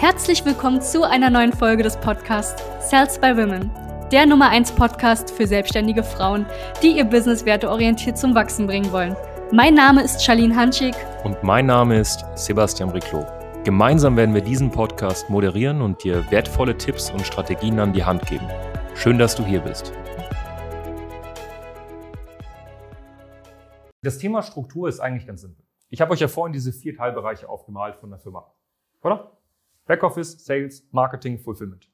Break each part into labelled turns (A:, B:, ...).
A: Herzlich willkommen zu einer neuen Folge des Podcasts Sales by Women, der Nummer 1 Podcast für selbstständige Frauen, die ihr Business werteorientiert zum Wachsen bringen wollen. Mein Name ist Charlene Hanschig.
B: Und mein Name ist Sebastian Riclo. Gemeinsam werden wir diesen Podcast moderieren und dir wertvolle Tipps und Strategien an die Hand geben. Schön, dass du hier bist.
C: Das Thema Struktur ist eigentlich ganz simpel. Ich habe euch ja vorhin diese vier Teilbereiche aufgemalt von der Firma. Oder? Backoffice, Sales, Marketing, Fulfillment.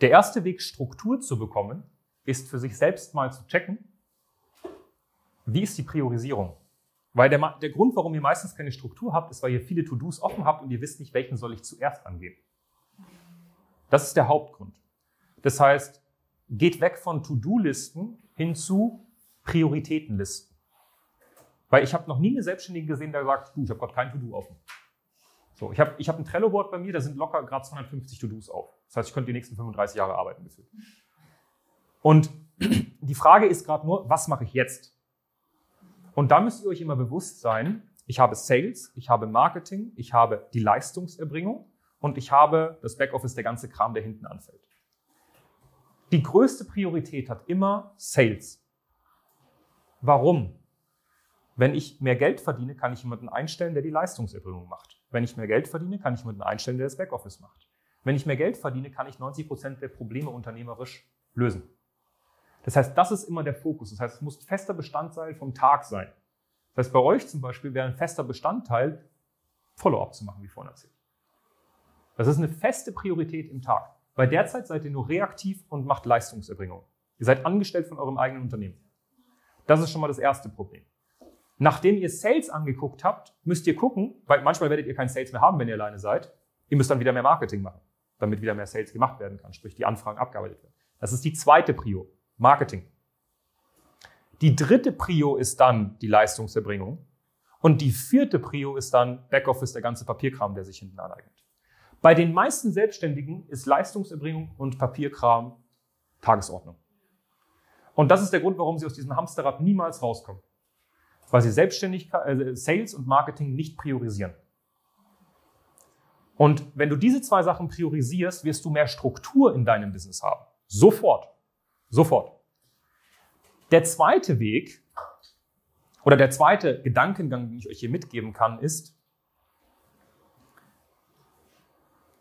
C: Der erste Weg, Struktur zu bekommen, ist für sich selbst mal zu checken, wie ist die Priorisierung? Weil der, der Grund, warum ihr meistens keine Struktur habt, ist, weil ihr viele To-Dos offen habt und ihr wisst nicht, welchen soll ich zuerst angehen. Das ist der Hauptgrund. Das heißt, geht weg von To-Do-Listen hin zu Prioritätenlisten. Weil ich habe noch nie eine Selbstständige gesehen, der sagt, du, ich habe gerade kein To-Do offen. So, ich habe ich hab ein Trello-Board bei mir, da sind locker gerade 250 To-Dos auf. Das heißt, ich könnte die nächsten 35 Jahre arbeiten gefühlt. Und die Frage ist gerade nur, was mache ich jetzt? Und da müsst ihr euch immer bewusst sein, ich habe Sales, ich habe Marketing, ich habe die Leistungserbringung und ich habe das Backoffice, der ganze Kram, der hinten anfällt. Die größte Priorität hat immer Sales. Warum? Wenn ich mehr Geld verdiene, kann ich jemanden einstellen, der die Leistungserbringung macht. Wenn ich mehr Geld verdiene, kann ich jemanden einstellen, der das Backoffice macht. Wenn ich mehr Geld verdiene, kann ich 90 Prozent der Probleme unternehmerisch lösen. Das heißt, das ist immer der Fokus. Das heißt, es muss fester Bestandteil vom Tag sein. Das heißt, bei euch zum Beispiel wäre ein fester Bestandteil, Follow-up zu machen, wie vorhin erzählt. Das ist eine feste Priorität im Tag. Bei derzeit seid ihr nur reaktiv und macht Leistungserbringung. Ihr seid angestellt von eurem eigenen Unternehmen. Das ist schon mal das erste Problem. Nachdem ihr Sales angeguckt habt, müsst ihr gucken, weil manchmal werdet ihr kein Sales mehr haben, wenn ihr alleine seid. Ihr müsst dann wieder mehr Marketing machen, damit wieder mehr Sales gemacht werden kann, sprich die Anfragen abgearbeitet werden. Das ist die zweite Prio. Marketing. Die dritte Prio ist dann die Leistungserbringung. Und die vierte Prio ist dann Backoffice, der ganze Papierkram, der sich hinten aneignet. Bei den meisten Selbstständigen ist Leistungserbringung und Papierkram Tagesordnung. Und das ist der Grund, warum sie aus diesem Hamsterrad niemals rauskommen. Weil sie Selbstständigkeit, äh, Sales und Marketing nicht priorisieren. Und wenn du diese zwei Sachen priorisierst, wirst du mehr Struktur in deinem Business haben. Sofort. Sofort. Der zweite Weg oder der zweite Gedankengang, den ich euch hier mitgeben kann, ist,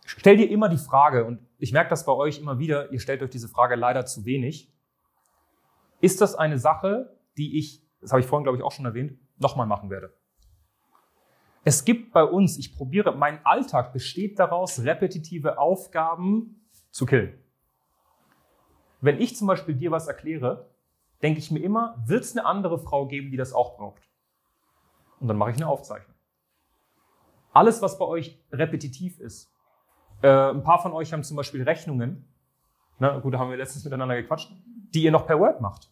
C: stell dir immer die Frage, und ich merke das bei euch immer wieder, ihr stellt euch diese Frage leider zu wenig, ist das eine Sache, die ich, das habe ich vorhin, glaube ich, auch schon erwähnt, nochmal machen werde? Es gibt bei uns, ich probiere, mein Alltag besteht daraus, repetitive Aufgaben zu killen. Wenn ich zum Beispiel dir was erkläre, denke ich mir immer, wird es eine andere Frau geben, die das auch braucht? Und dann mache ich eine Aufzeichnung. Alles, was bei euch repetitiv ist. Äh, ein paar von euch haben zum Beispiel Rechnungen, na gut, da haben wir letztens miteinander gequatscht, die ihr noch per Word macht.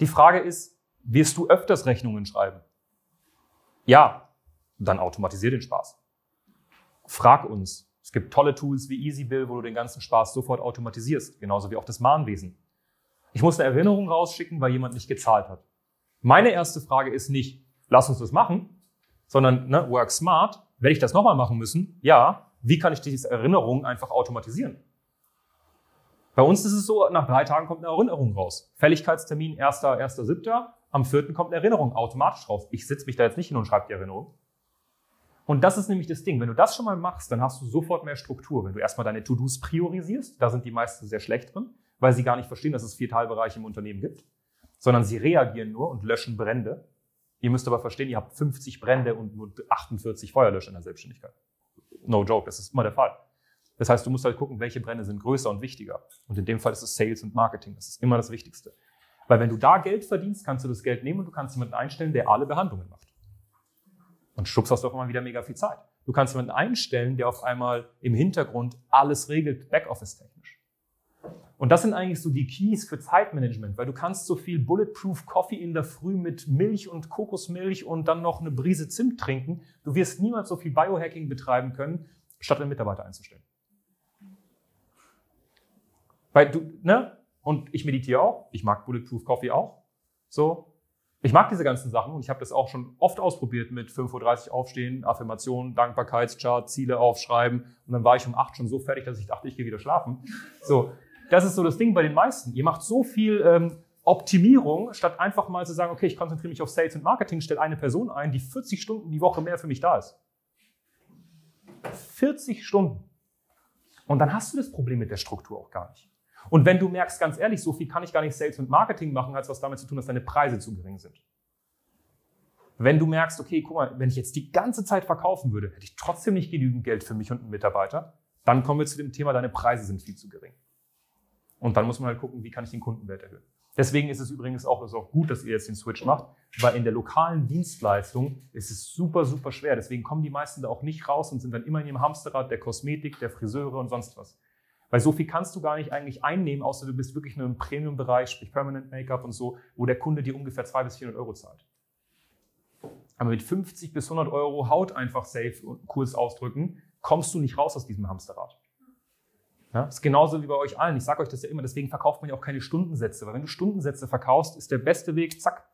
C: Die Frage ist, wirst du öfters Rechnungen schreiben? Ja, dann automatisier den Spaß. Frag uns, es gibt tolle Tools wie EasyBill, wo du den ganzen Spaß sofort automatisierst, genauso wie auch das Mahnwesen. Ich muss eine Erinnerung rausschicken, weil jemand nicht gezahlt hat. Meine erste Frage ist nicht, lass uns das machen, sondern ne, work smart. Werde ich das nochmal machen müssen? Ja. Wie kann ich diese Erinnerung einfach automatisieren? Bei uns ist es so, nach drei Tagen kommt eine Erinnerung raus. Fälligkeitstermin 1.1.7. Am 4. kommt eine Erinnerung automatisch raus. Ich sitze mich da jetzt nicht hin und schreibe die Erinnerung. Und das ist nämlich das Ding. Wenn du das schon mal machst, dann hast du sofort mehr Struktur. Wenn du erstmal deine To-Dos priorisierst, da sind die meisten sehr schlecht drin, weil sie gar nicht verstehen, dass es vier Teilbereiche im Unternehmen gibt, sondern sie reagieren nur und löschen Brände. Ihr müsst aber verstehen, ihr habt 50 Brände und nur 48 Feuerlöscher in der Selbstständigkeit. No joke, das ist immer der Fall. Das heißt, du musst halt gucken, welche Brände sind größer und wichtiger. Und in dem Fall ist es Sales und Marketing. Das ist immer das Wichtigste. Weil wenn du da Geld verdienst, kannst du das Geld nehmen und du kannst jemanden einstellen, der alle Behandlungen macht. Und schubst hast du auf einmal wieder mega viel Zeit. Du kannst jemanden einstellen, der auf einmal im Hintergrund alles regelt, Backoffice-technisch. Und das sind eigentlich so die Keys für Zeitmanagement, weil du kannst so viel Bulletproof Coffee in der Früh mit Milch und Kokosmilch und dann noch eine Brise Zimt trinken. Du wirst niemals so viel Biohacking betreiben können, statt einen Mitarbeiter einzustellen. Weil du, ne? Und ich meditiere auch. Ich mag Bulletproof Coffee auch. So. Ich mag diese ganzen Sachen und ich habe das auch schon oft ausprobiert mit 5.30 Uhr aufstehen, Affirmationen, Dankbarkeitschart, Ziele aufschreiben und dann war ich um 8 schon so fertig, dass ich dachte, ich gehe wieder schlafen. So, das ist so das Ding bei den meisten. Ihr macht so viel ähm, Optimierung, statt einfach mal zu sagen, okay, ich konzentriere mich auf Sales und Marketing, stelle eine Person ein, die 40 Stunden die Woche mehr für mich da ist. 40 Stunden. Und dann hast du das Problem mit der Struktur auch gar nicht. Und wenn du merkst, ganz ehrlich, so viel kann ich gar nicht Sales und Marketing machen, als was damit zu tun, dass deine Preise zu gering sind. Wenn du merkst, okay, guck mal, wenn ich jetzt die ganze Zeit verkaufen würde, hätte ich trotzdem nicht genügend Geld für mich und einen Mitarbeiter, dann kommen wir zu dem Thema, deine Preise sind viel zu gering. Und dann muss man halt gucken, wie kann ich den Kundenwert erhöhen. Deswegen ist es übrigens auch, ist auch gut, dass ihr jetzt den Switch macht, weil in der lokalen Dienstleistung ist es super, super schwer. Deswegen kommen die meisten da auch nicht raus und sind dann immer in ihrem Hamsterrad der Kosmetik, der Friseure und sonst was. Weil so viel kannst du gar nicht eigentlich einnehmen, außer du bist wirklich nur im Premium-Bereich, sprich Permanent Make-up und so, wo der Kunde dir ungefähr 200 bis 400 Euro zahlt. Aber mit 50 bis 100 Euro Haut einfach safe und Kurs ausdrücken, kommst du nicht raus aus diesem Hamsterrad. Ja, ist genauso wie bei euch allen. Ich sage euch das ja immer, deswegen verkauft man ja auch keine Stundensätze, weil wenn du Stundensätze verkaufst, ist der beste Weg, zack,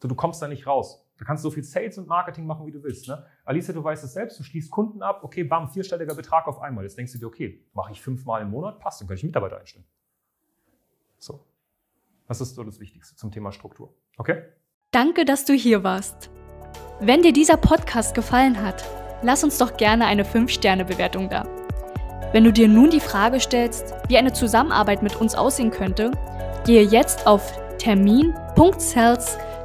C: so, du kommst da nicht raus. Da kannst du so viel Sales und Marketing machen, wie du willst. Ne? Alicia, du weißt es selbst, du schließt Kunden ab, okay, bam, vierstelliger Betrag auf einmal. Jetzt denkst du dir, okay, mache ich fünfmal im Monat, passt, dann kann ich Mitarbeiter einstellen. So. Das ist so das Wichtigste zum Thema Struktur. Okay?
A: Danke, dass du hier warst. Wenn dir dieser Podcast gefallen hat, lass uns doch gerne eine 5-Sterne-Bewertung da. Wenn du dir nun die Frage stellst, wie eine Zusammenarbeit mit uns aussehen könnte, gehe jetzt auf